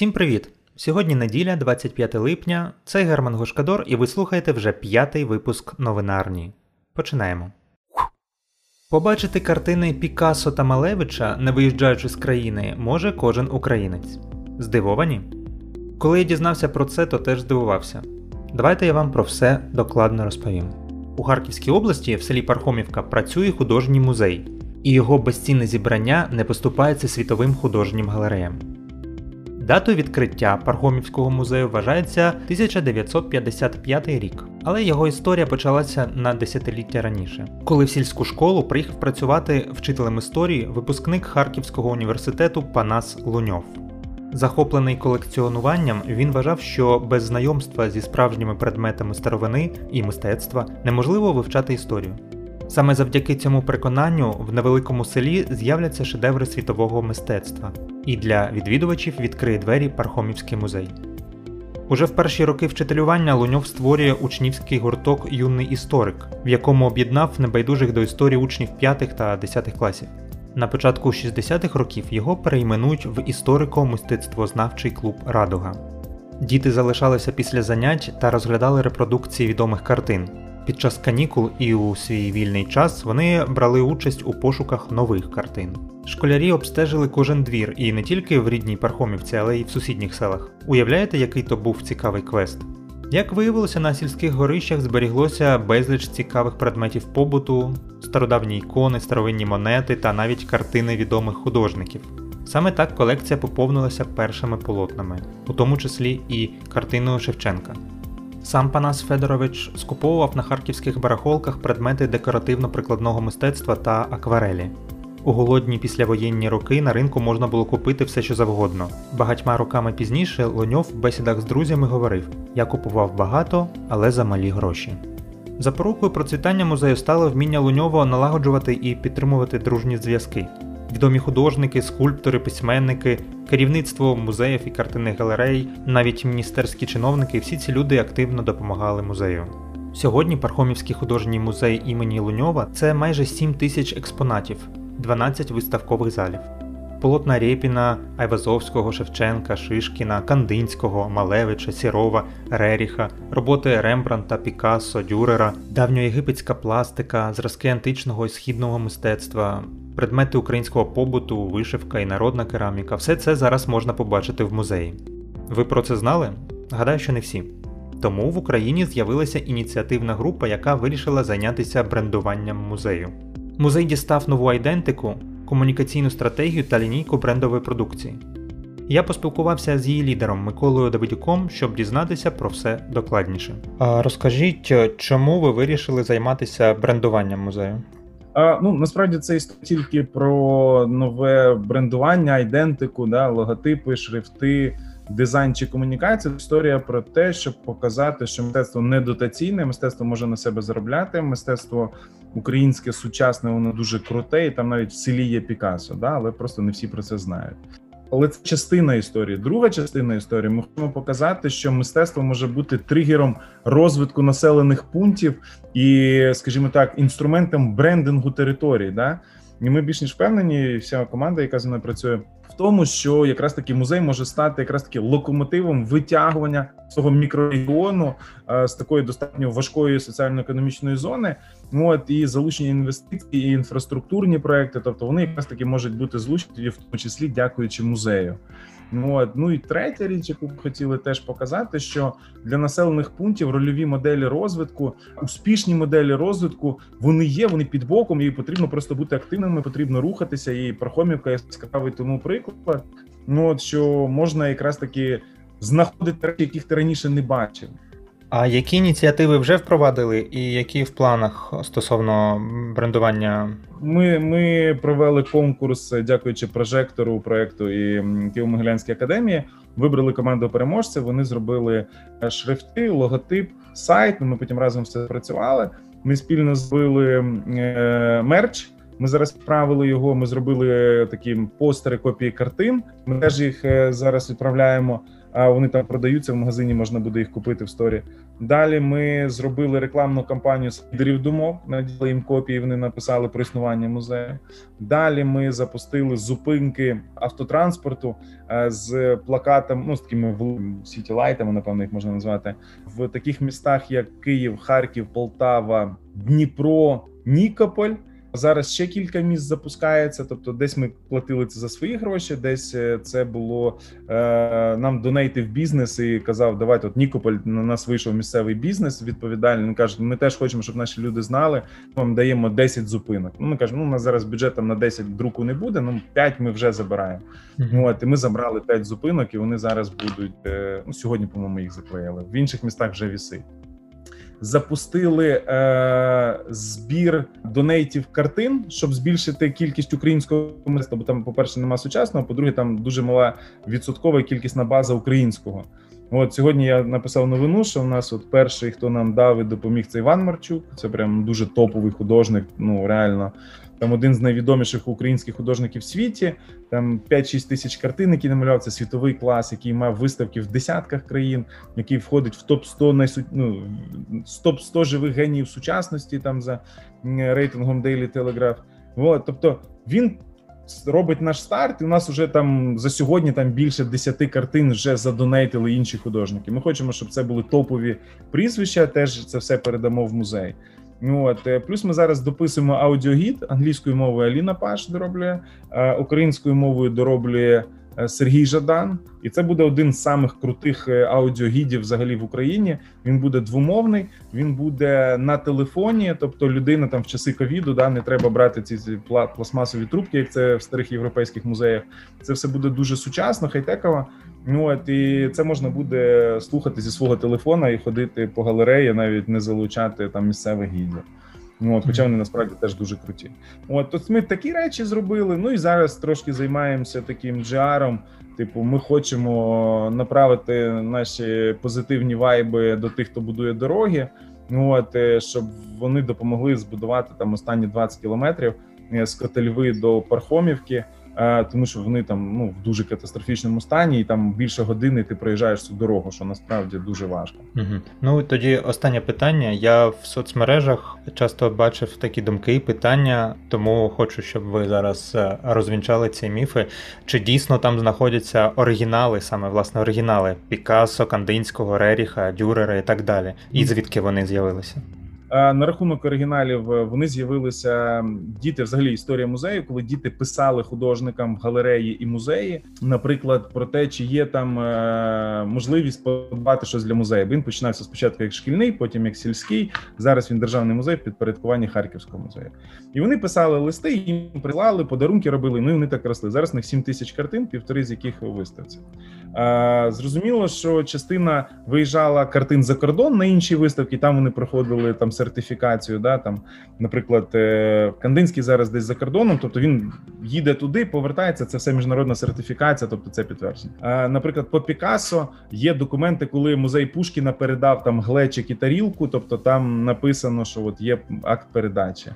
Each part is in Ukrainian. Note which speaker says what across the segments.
Speaker 1: Всім привіт! Сьогодні неділя, 25 липня. Це Герман Гошкадор, і ви слухаєте вже п'ятий випуск новинарні. Починаємо. Побачити картини Пікассо та Малевича, не виїжджаючи з країни, може кожен українець. Здивовані? Коли я дізнався про це, то теж здивувався. Давайте я вам про все докладно розповім. У Харківській області в селі Пархомівка працює художній музей, і його безцінне зібрання не поступається світовим художнім галереям. Датою відкриття Пархомівського музею вважається 1955 рік, але його історія почалася на десятиліття раніше, коли в сільську школу приїхав працювати вчителем історії випускник Харківського університету Панас Луньов. Захоплений колекціонуванням, він вважав, що без знайомства зі справжніми предметами старовини і мистецтва неможливо вивчати історію. Саме завдяки цьому переконанню в невеликому селі з'являться шедеври світового мистецтва, і для відвідувачів відкриє двері Пархомівський музей. Уже в перші роки вчителювання Луньов створює учнівський гурток Юний історик, в якому об'єднав небайдужих до історії учнів 5 та 10 класів. На початку 60-х років його перейменують в історико-мистецтвознавчий клуб Радуга. Діти залишалися після занять та розглядали репродукції відомих картин. Під час канікул і у свій вільний час вони брали участь у пошуках нових картин. Школярі обстежили кожен двір і не тільки в рідній Пархомівці, але й в сусідніх селах. Уявляєте, який то був цікавий квест? Як виявилося, на сільських горищах зберіглося безліч цікавих предметів побуту, стародавні ікони, старовинні монети та навіть картини відомих художників. Саме так колекція поповнилася першими полотнами, у тому числі і картиною Шевченка. Сам Панас Федорович скуповував на харківських барахолках предмети декоративно-прикладного мистецтва та акварелі. У голодні післявоєнні роки на ринку можна було купити все, що завгодно. Багатьма роками пізніше Лоньов в бесідах з друзями говорив: Я купував багато, але за малі гроші. Запорукою процвітання музею стало вміння Луньова налагоджувати і підтримувати дружні зв'язки. Відомі художники, скульптори, письменники, керівництво музеїв і картинних галерей, навіть міністерські чиновники, всі ці люди активно допомагали музею. Сьогодні Пархомівський художній музей імені Луньова це майже 7 тисяч експонатів, 12 виставкових залів. Полотна Рєпіна, Айвазовського, Шевченка, Шишкіна, Кандинського, Малевича, Сірова, Реріха, роботи Рембранта, Пікассо, Дюрера, давньоєгипетська пластика, зразки античного і східного мистецтва, предмети українського побуту, вишивка і народна кераміка все це зараз можна побачити в музеї. Ви про це знали? Гадаю, що не всі. Тому в Україні з'явилася ініціативна група, яка вирішила зайнятися брендуванням музею. Музей дістав нову айдентику, комунікаційну стратегію та лінійку брендової продукції. Я поспілкувався з її лідером Миколою Давидюком, щоб дізнатися про все докладніше. А розкажіть, чому ви вирішили займатися брендуванням музею?
Speaker 2: Ну насправді це історія тільки про нове брендування, айдентику, да, логотипи, шрифти, дизайн чи комунікація. Історія про те, щоб показати, що мистецтво не дотаційне, мистецтво може на себе заробляти. Мистецтво українське сучасне, воно дуже круте, і там навіть в селі є Пікасо, да, але просто не всі про це знають. Але це частина історії. Друга частина історії. Ми хочемо показати, що мистецтво може бути тригером розвитку населених пунктів і, скажімо так, інструментом брендингу території. Да? І ми більш ніж впевнені, вся команда, яка зі мною працює, в тому, що якраз таки музей може стати якраз таки локомотивом витягування цього мікрорегіону з такої достатньо важкої соціально-економічної зони. От і залучені інвестиції, і інфраструктурні проекти, тобто вони якраз таки можуть бути злучені, в тому числі дякуючи музею. От. ну і третя річ, яку б хотіли теж показати, що для населених пунктів рольові моделі розвитку, успішні моделі розвитку, вони є, вони під боком, і потрібно просто бути активними, потрібно рухатися. І Пархомівка яскравий тому приклад. Ну от що можна якраз таки знаходити речі, яких ти раніше не бачив.
Speaker 1: А які ініціативи вже впровадили, і які в планах стосовно брендування?
Speaker 2: Ми ми провели конкурс, дякуючи прожектору проекту і Києво-Могилянській академії. Вибрали команду переможців. Вони зробили е, шрифти, логотип, сайт. Ми потім разом все працювали. Ми спільно зробили е, мерч. Ми зараз відправили його. Ми зробили такі постери копії картин. Ми теж їх е, зараз відправляємо. А вони там продаються в магазині, можна буде їх купити в сторі. Далі ми зробили рекламну кампанію з лідерів думок, наділи їм копії. Вони написали про існування музею. Далі ми запустили зупинки автотранспорту е, з плакатом, ну з такими сітілайтами, напевно, їх можна назвати, в таких містах, як Київ, Харків, Полтава, Дніпро, Нікополь. Зараз ще кілька місць запускається. Тобто, десь ми платили це за свої гроші, десь е, це було е, нам донейтив бізнес і казав, давайте от Нікополь на нас вийшов місцевий бізнес. Відповідальний Він каже, ми теж хочемо, щоб наші люди знали. Ми вам даємо 10 зупинок. Ну ми кажемо, ну у нас зараз бюджетом на 10 друку не буде. Ну 5 ми вже забираємо. Mm-hmm. От і ми забрали 5 зупинок, і вони зараз будуть. Е, ну сьогодні, по-моєму, їх заклеїли. В інших містах вже вісить запустили е, збір донейтів картин, щоб збільшити кількість українського мистецтва, бо там, по перше, нема сучасного. По-друге, там дуже мала відсоткова кількісна база українського. От сьогодні я написав новину, що в нас от перший, хто нам дав і допоміг, це Іван Марчук. Це прям дуже топовий художник. Ну реально там один з найвідоміших українських художників в світі. Там 5-6 тисяч картин, які намалював. Це світовий клас, який мав виставки в десятках країн, який входить в топ 100 найсу... ну, топ 100 живих геніїв сучасності. Там за рейтингом Daily Telegraph. От, тобто він. Робить наш старт, і у нас вже там за сьогодні там більше 10 картин вже задонейтили інші художники. Ми хочемо, щоб це були топові прізвища. Теж це все передамо в музей. От е, плюс ми зараз дописуємо аудіогід англійською мовою Аліна Паш дороблює е, українською мовою дороблює Сергій Жадан, і це буде один з самих крутих е, аудіогідів взагалі в Україні. Він буде двомовний, він буде на телефоні. Тобто, людина там в часи ковіду да не треба брати ці пластмасові трубки, як це в старих європейських музеях. Це все буде дуже сучасно, хай-теково. Ну от і це можна буде слухати зі свого телефона і ходити по галереї, навіть не залучати там місцевих гідів. Ну, от, Хоча вони насправді теж дуже круті. От тут ми такі речі зробили. Ну і зараз трошки займаємося таким джаром. Типу, ми хочемо направити наші позитивні вайби до тих, хто будує дороги. Ну от е, щоб вони допомогли збудувати там останні 20 кілометрів е, з Котельви до Пархомівки. Е, тому що вони там ну в дуже катастрофічному стані, і там більше години ти проїжджаєш цю дорогу, що насправді дуже важко.
Speaker 1: Угу. Ну тоді останнє питання. Я в соцмережах часто бачив такі думки і питання, тому хочу, щоб ви зараз е, розвінчали ці міфи. Чи дійсно там знаходяться оригінали, саме власне оригінали Пікассо, Кандинського, Реріха, Дюрера і так далі, і звідки вони з'явилися?
Speaker 2: На рахунок оригіналів е, вони з'явилися діти. Взагалі історія музею, коли діти писали художникам в галереї і музеї, наприклад, про те, чи є там е, можливість подбати щось для музею. Він починався спочатку як шкільний, потім як сільський. Зараз він державний музей в підпорядкуванні Харківського музею. І вони писали листи, їм прислали, подарунки робили. Ну і вони так росли. Зараз них 7 тисяч картин, півтори з яких виставці. Зрозуміло, що частина виїжджала картин за кордон на інші виставки. Там вони проходили там сертифікацію. Да, там, Наприклад, е, Кандинський зараз десь за кордоном, тобто він їде туди, повертається. Це все міжнародна сертифікація, тобто це підтвердження. Наприклад, по Пікассо є документи, коли музей Пушкіна передав там глечик і тарілку, тобто там написано, що от є акт передачі.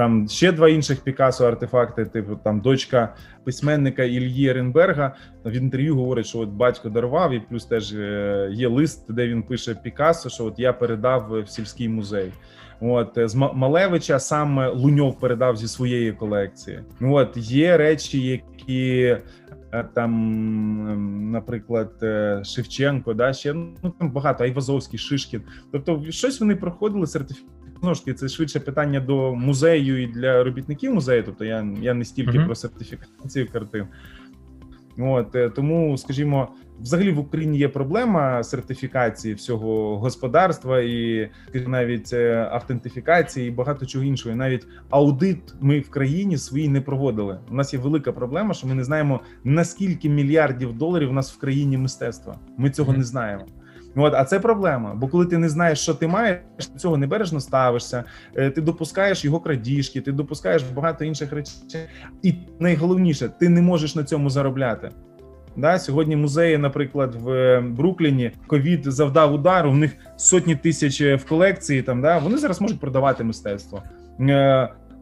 Speaker 2: Там ще два інших Пікасо артефакти, типу там дочка письменника Ільї Еренберга в інтерв'ю говорить, що от батько дарував, і плюс теж е, є лист, де він пише Пікассо, що от я передав в сільський музей. От з Малевича сам Луньов передав зі своєї колекції. Ну от є речі, які е, там, наприклад, е, Шевченко, да ще ну там багато Айвазовський, Шишкін. Тобто, щось вони проходили сертифікацію. Знову ж таки, це швидше питання до музею і для робітників музею. Тобто я я не стільки uh-huh. про сертифікацію картин. От е, тому, скажімо, взагалі в Україні є проблема сертифікації всього господарства і навіть е, автентифікації і багато чого іншого. І Навіть аудит ми в країні свої не проводили. У нас є велика проблема, що ми не знаємо наскільки мільярдів доларів у нас в країні мистецтва. Ми цього mm-hmm. не знаємо. От, а це проблема. Бо коли ти не знаєш, що ти маєш, до цього небережно ставишся, е, ти допускаєш його крадіжки, ти допускаєш багато інших речей, і найголовніше, ти не можеш на цьому заробляти. Да, Сьогодні музеї, наприклад, в Брукліні ковід завдав удару. У них сотні тисяч в колекції. Там да вони зараз можуть продавати мистецтво.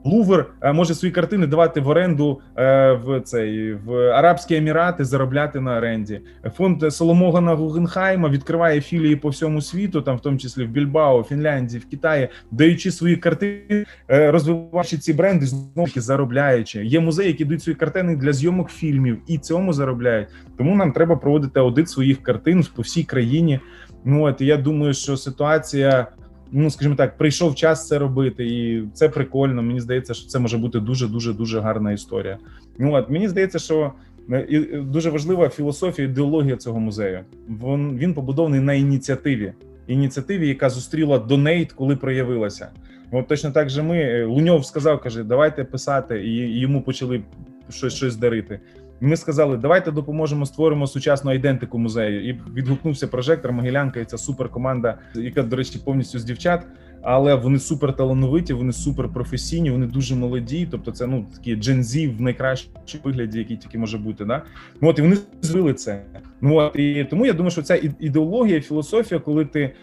Speaker 2: Лувр е, може свої картини давати в оренду е, в цей в Арабські Емірати, заробляти на оренді. Фонд Соломогана Гугенхайма відкриває філії по всьому світу, там в тому числі в Більбао, Фінляндії, в Китаї, даючи свої картини, е, розвиваючи ці бренди, знову заробляючи. Є музеї, які дають свої картини для зйомок фільмів і цьому заробляють. Тому нам треба проводити аудит своїх картин по всій країні. Ну от я думаю, що ситуація ну скажімо так, прийшов час це робити, і це прикольно. Мені здається, що це може бути дуже дуже дуже гарна історія. Ну от мені здається, що е, дуже важлива філософія, ідеологія цього музею. Він він побудований на ініціативі. Ініціативі, яка зустріла Донейт, коли проявилася. От точно так же ми е, Луньов сказав, каже, давайте писати, і йому почали щось щось дарити. Ми сказали, давайте допоможемо, створимо сучасну айдентику музею. І відгукнувся прожектор Могилянка. і ця суперкоманда, яка, до речі, повністю з дівчат. Але вони супер талановиті, вони супер професійні, вони дуже молоді. Тобто, це ну такі джензі в найкращому вигляді, який тільки може бути. Да? Ну от і вони звили це. Ну от і тому я думаю, що ця ідеологія, філософія, коли ти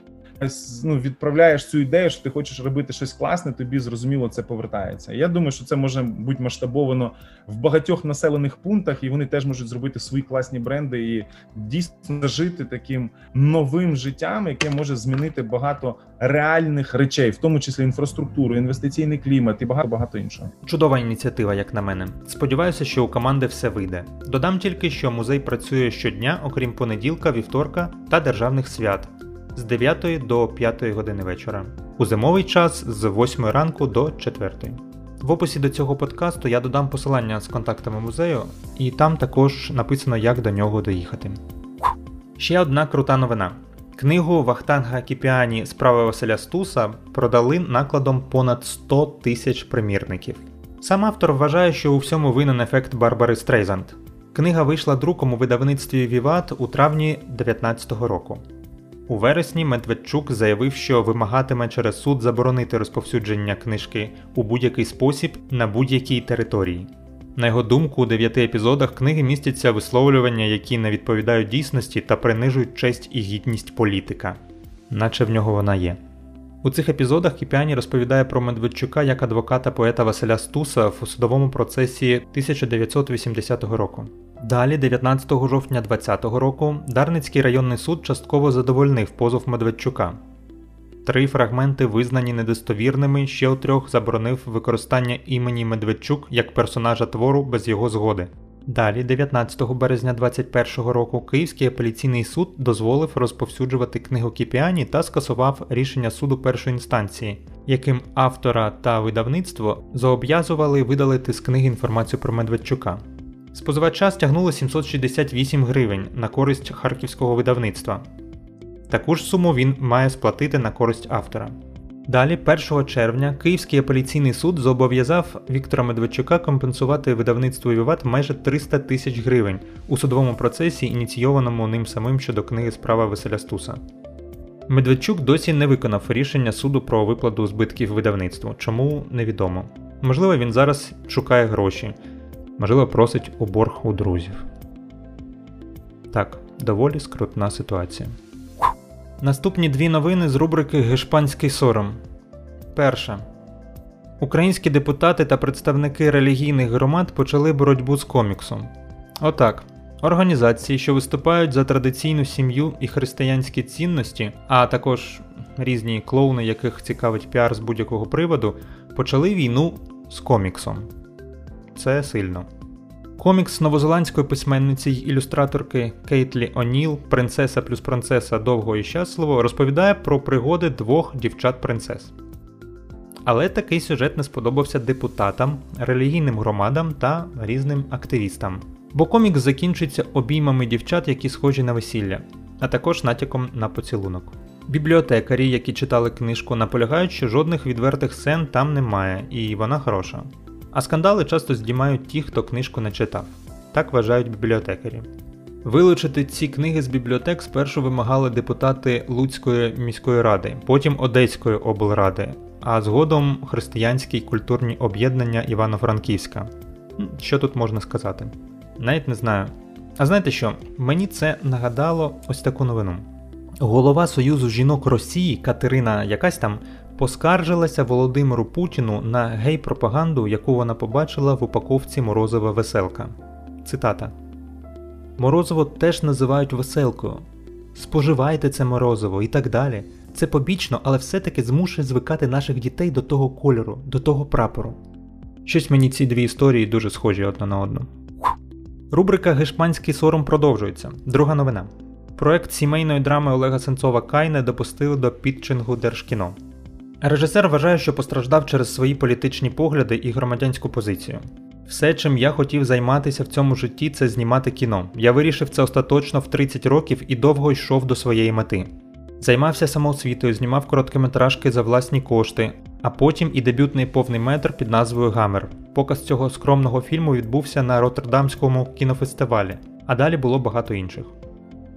Speaker 2: ну, відправляєш цю ідею, що ти хочеш робити щось класне, тобі зрозуміло це повертається. Я думаю, що це може бути масштабовано в багатьох населених пунктах, і вони теж можуть зробити свої класні бренди і дійсно жити таким новим життям, яке може змінити багато реальних речей, в тому числі інфраструктуру, інвестиційний клімат і багато багато іншого.
Speaker 1: Чудова ініціатива, як на мене. Сподіваюся, що у команди все вийде. Додам тільки, що музей працює щодня, окрім понеділка, вівторка та державних свят з 9 до 5 години вечора. У зимовий час з 8 ранку до 4. В описі до цього подкасту я додам посилання з контактами музею, і там також написано, як до нього доїхати. Ще одна крута новина. Книгу Вахтанга Кіпіані Справи Василя Стуса продали накладом понад 100 тисяч примірників. Сам автор вважає, що у всьому винен ефект Барбари Стрейзанд. Книга вийшла друком у видавництві Віват у травні 2019 року. У вересні Медведчук заявив, що вимагатиме через суд заборонити розповсюдження книжки у будь-який спосіб на будь-якій території. На його думку, у дев'яти епізодах книги містяться висловлювання, які не відповідають дійсності та принижують честь і гідність політика, наче в нього вона є. У цих епізодах Кіпіані розповідає про Медведчука як адвоката поета Василя Стуса в судовому процесі 1980 року. Далі, 19 жовтня 2020 року, Дарницький районний суд частково задовольнив позов Медведчука. Три фрагменти визнані недостовірними, ще у трьох заборонив використання імені Медведчук як персонажа твору без його згоди. Далі, 19 березня 2021 року, Київський апеляційний суд дозволив розповсюджувати книгу Кіпіані та скасував рішення суду першої інстанції, яким автора та видавництво зобов'язували видалити з книги інформацію про Медведчука. Споживача стягнуло 768 гривень на користь харківського видавництва. Таку ж суму він має сплатити на користь автора. Далі, 1 червня, Київський апеляційний суд зобов'язав Віктора Медведчука компенсувати видавництву Віват майже 300 тисяч гривень у судовому процесі, ініційованому ним самим щодо книги справа Веселя Стуса. Медведчук досі не виконав рішення суду про виплату збитків видавництву, чому невідомо. Можливо, він зараз шукає гроші, можливо, просить у борг у друзів. Так, доволі скрутна ситуація. Наступні дві новини з рубрики Гешпанський сором. Перша. Українські депутати та представники релігійних громад почали боротьбу з коміксом. Отак. Організації, що виступають за традиційну сім'ю і християнські цінності, а також різні клоуни, яких цікавить піар з будь-якого приводу, почали війну з коміксом. Це сильно. Комікс новозеландської письменниці й ілюстраторки Кейті О'Ніл, принцеса плюс принцеса довго і щасливо, розповідає про пригоди двох дівчат-принцес. Але такий сюжет не сподобався депутатам, релігійним громадам та різним активістам. Бо комікс закінчується обіймами дівчат, які схожі на весілля, а також натяком на поцілунок. Бібліотекарі, які читали книжку, наполягають, що жодних відвертих сцен там немає, і вона хороша. А скандали часто здіймають ті, хто книжку не читав. Так вважають бібліотекарі. Вилучити ці книги з бібліотек спершу вимагали депутати Луцької міської ради, потім Одеської облради, а згодом християнські культурні об'єднання Івано-Франківська. Що тут можна сказати? Навіть не знаю. А знаєте що? Мені це нагадало ось таку новину. Голова Союзу жінок Росії Катерина якась там поскаржилася Володимиру Путіну на гей-пропаганду, яку вона побачила в упаковці Морозова веселка. Цитата: Морозиво теж називають веселкою. Споживайте це морозиво і так далі. Це побічно, але все-таки змушує звикати наших дітей до того кольору, до того прапору. Щось мені ці дві історії дуже схожі одна на одну. Рубрика Гешпанський сором продовжується. Друга новина. Проект сімейної драми Олега Сенцова Кай не допустили до підчингу Держкіно. Режисер вважає, що постраждав через свої політичні погляди і громадянську позицію. Все, чим я хотів займатися в цьому житті, це знімати кіно. Я вирішив це остаточно в 30 років і довго йшов до своєї мети. Займався самоосвітою, знімав короткометражки за власні кошти, а потім і дебютний повний метр під назвою Гамер. Показ цього скромного фільму відбувся на Роттердамському кінофестивалі, а далі було багато інших.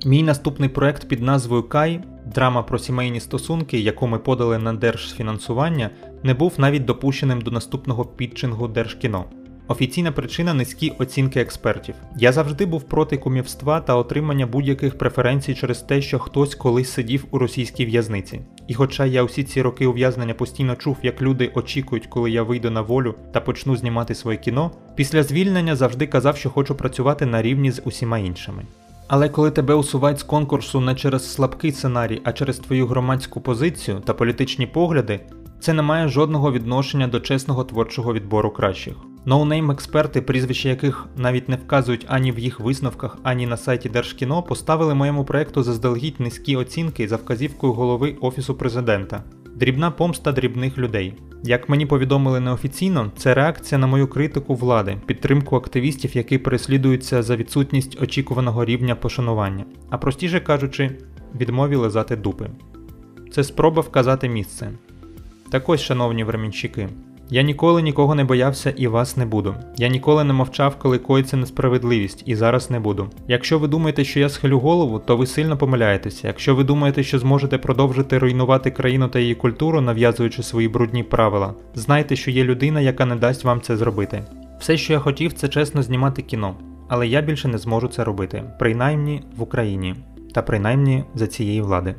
Speaker 1: Мій наступний проект під назвою Кай драма про сімейні стосунки, яку ми подали на держфінансування, не був навіть допущеним до наступного підчингу Держкіно. Офіційна причина низькі оцінки експертів. Я завжди був проти кумівства та отримання будь-яких преференцій через те, що хтось колись сидів у російській в'язниці. І хоча я усі ці роки ув'язнення постійно чув, як люди очікують, коли я вийду на волю та почну знімати своє кіно, після звільнення завжди казав, що хочу працювати на рівні з усіма іншими. Але коли тебе усувають з конкурсу не через слабкий сценарій, а через твою громадську позицію та політичні погляди, це не має жодного відношення до чесного творчого відбору кращих. No-name експерти, прізвища яких навіть не вказують ані в їх висновках, ані на сайті Держкіно, поставили моєму проекту заздалегідь низькі оцінки за вказівкою голови Офісу президента. Дрібна помста дрібних людей. Як мені повідомили неофіційно, це реакція на мою критику влади, підтримку активістів, які переслідуються за відсутність очікуваного рівня пошанування, а простіше кажучи, відмові лизати дупи. Це спроба вказати місце. Так ось, шановні времінщики, я ніколи нікого не боявся і вас не буду. Я ніколи не мовчав, коли коїться несправедливість, і зараз не буду. Якщо ви думаєте, що я схилю голову, то ви сильно помиляєтеся. Якщо ви думаєте, що зможете продовжити руйнувати країну та її культуру, нав'язуючи свої брудні правила, знайте, що є людина, яка не дасть вам це зробити. Все, що я хотів, це чесно знімати кіно, але я більше не зможу це робити, принаймні в Україні, та принаймні за цієї влади.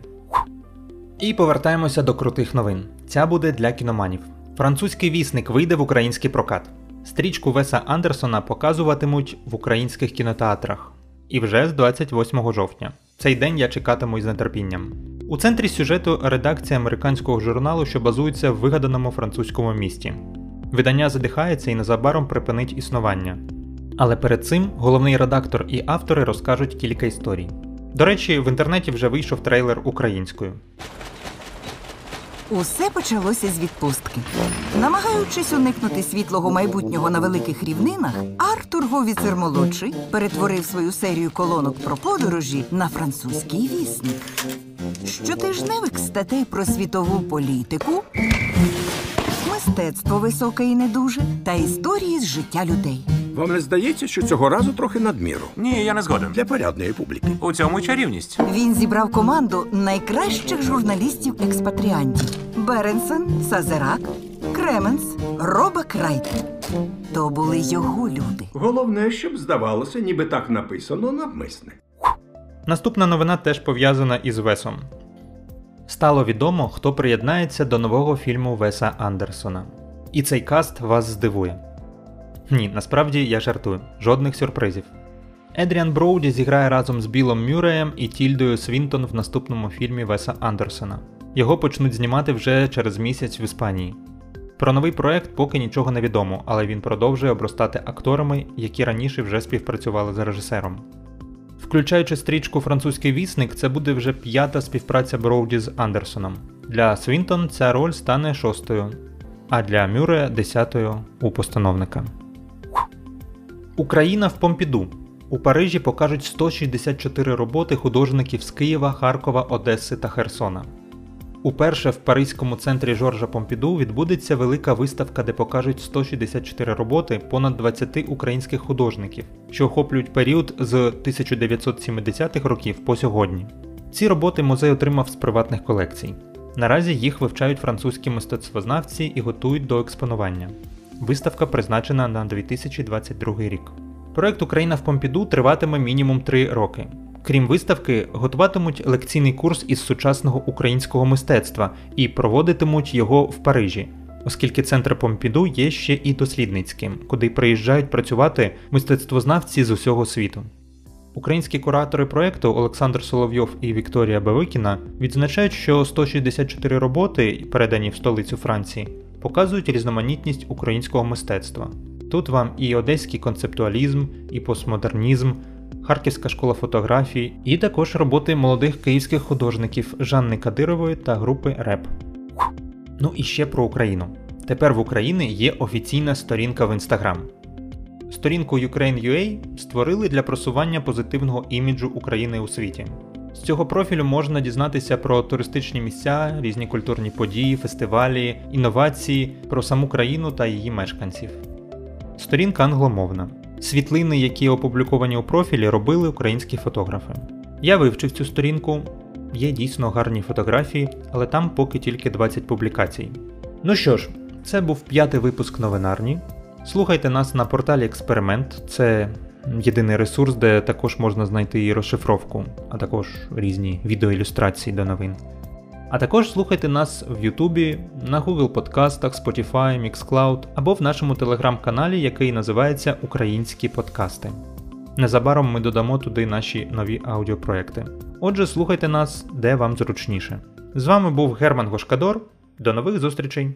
Speaker 1: І повертаємося до крутих новин. Ця буде для кіноманів. Французький вісник вийде в український прокат. Стрічку Веса Андерсона показуватимуть в українських кінотеатрах. І вже з 28 жовтня. Цей день я чекатиму із нетерпінням. У центрі сюжету редакція американського журналу, що базується в вигаданому французькому місті. Видання задихається і незабаром припинить існування. Але перед цим головний редактор і автори розкажуть кілька історій. До речі, в інтернеті вже вийшов трейлер українською.
Speaker 3: Усе почалося з відпустки. Намагаючись уникнути світлого майбутнього на великих рівнинах, Артур Говіцер молодший перетворив свою серію колонок про подорожі на французький вісник. Щотижневик статей про світову політику, мистецтво високе і не дуже, та історії з життя людей.
Speaker 4: Вам не здається, що цього разу трохи надміру
Speaker 5: Ні, я не згоден.
Speaker 4: для порядної публіки.
Speaker 5: У цьому й чарівність.
Speaker 3: Він зібрав команду найкращих журналістів-експатріантів: Беренсен, Сазерак, Кременц, Робак Райт. То були його люди.
Speaker 4: Головне, щоб здавалося, ніби так написано навмисне.
Speaker 1: Наступна новина теж пов'язана із Весом. Стало відомо, хто приєднається до нового фільму Веса Андерсона. І цей каст вас здивує. Ні, насправді я жартую, жодних сюрпризів. Едріан Броуді зіграє разом з Білом Мюреєм і Тільдою Свінтон в наступному фільмі Веса Андерсона. Його почнуть знімати вже через місяць в Іспанії. Про новий проект поки нічого не відомо, але він продовжує обростати акторами, які раніше вже співпрацювали з режисером. Включаючи стрічку Французький вісник, це буде вже п'ята співпраця Броуді з Андерсоном. Для Свінтон ця роль стане шостою, а для Мюре десятою у постановника. Україна в Помпіду. У Парижі покажуть 164 роботи художників з Києва, Харкова, Одеси та Херсона. Уперше в Паризькому центрі Жоржа Помпіду відбудеться велика виставка, де покажуть 164 роботи понад 20 українських художників, що охоплюють період з 1970-х років по сьогодні. Ці роботи музей отримав з приватних колекцій. Наразі їх вивчають французькі мистецтвознавці і готують до експонування. Виставка призначена на 2022 рік. Проект Україна в Помпіду триватиме мінімум 3 роки. Крім виставки, готуватимуть лекційний курс із сучасного українського мистецтва і проводитимуть його в Парижі, оскільки центр Помпіду є ще і дослідницьким, куди приїжджають працювати мистецтвознавці з усього світу. Українські куратори проєкту Олександр Соловйов і Вікторія Бавикіна відзначають, що 164 роботи, передані в столицю Франції, показують різноманітність українського мистецтва. Тут вам і одеський концептуалізм, і постмодернізм, Харківська школа фотографії, і також роботи молодих київських художників Жанни Кадирової та групи РЕП. Ну і ще про Україну. Тепер в Україні є офіційна сторінка в Instagram. Сторінку Ukraine.ua створили для просування позитивного іміджу України у світі. З цього профілю можна дізнатися про туристичні місця, різні культурні події, фестивалі, інновації, про саму країну та її мешканців. Сторінка англомовна. Світлини, які опубліковані у профілі, робили українські фотографи. Я вивчив цю сторінку, є дійсно гарні фотографії, але там поки тільки 20 публікацій. Ну що ж, це був п'ятий випуск новинарні. Слухайте нас на порталі Експеримент, це єдиний ресурс, де також можна знайти і розшифровку, а також різні відеоілюстрації до новин. А також слухайте нас в Ютубі, на Google подкастах, Spotify, Mixcloud або в нашому телеграм-каналі, який називається Українські подкасти. Незабаром ми додамо туди наші нові аудіопроекти. Отже, слухайте нас, де вам зручніше. З вами був Герман Гошкадор. До нових зустрічей!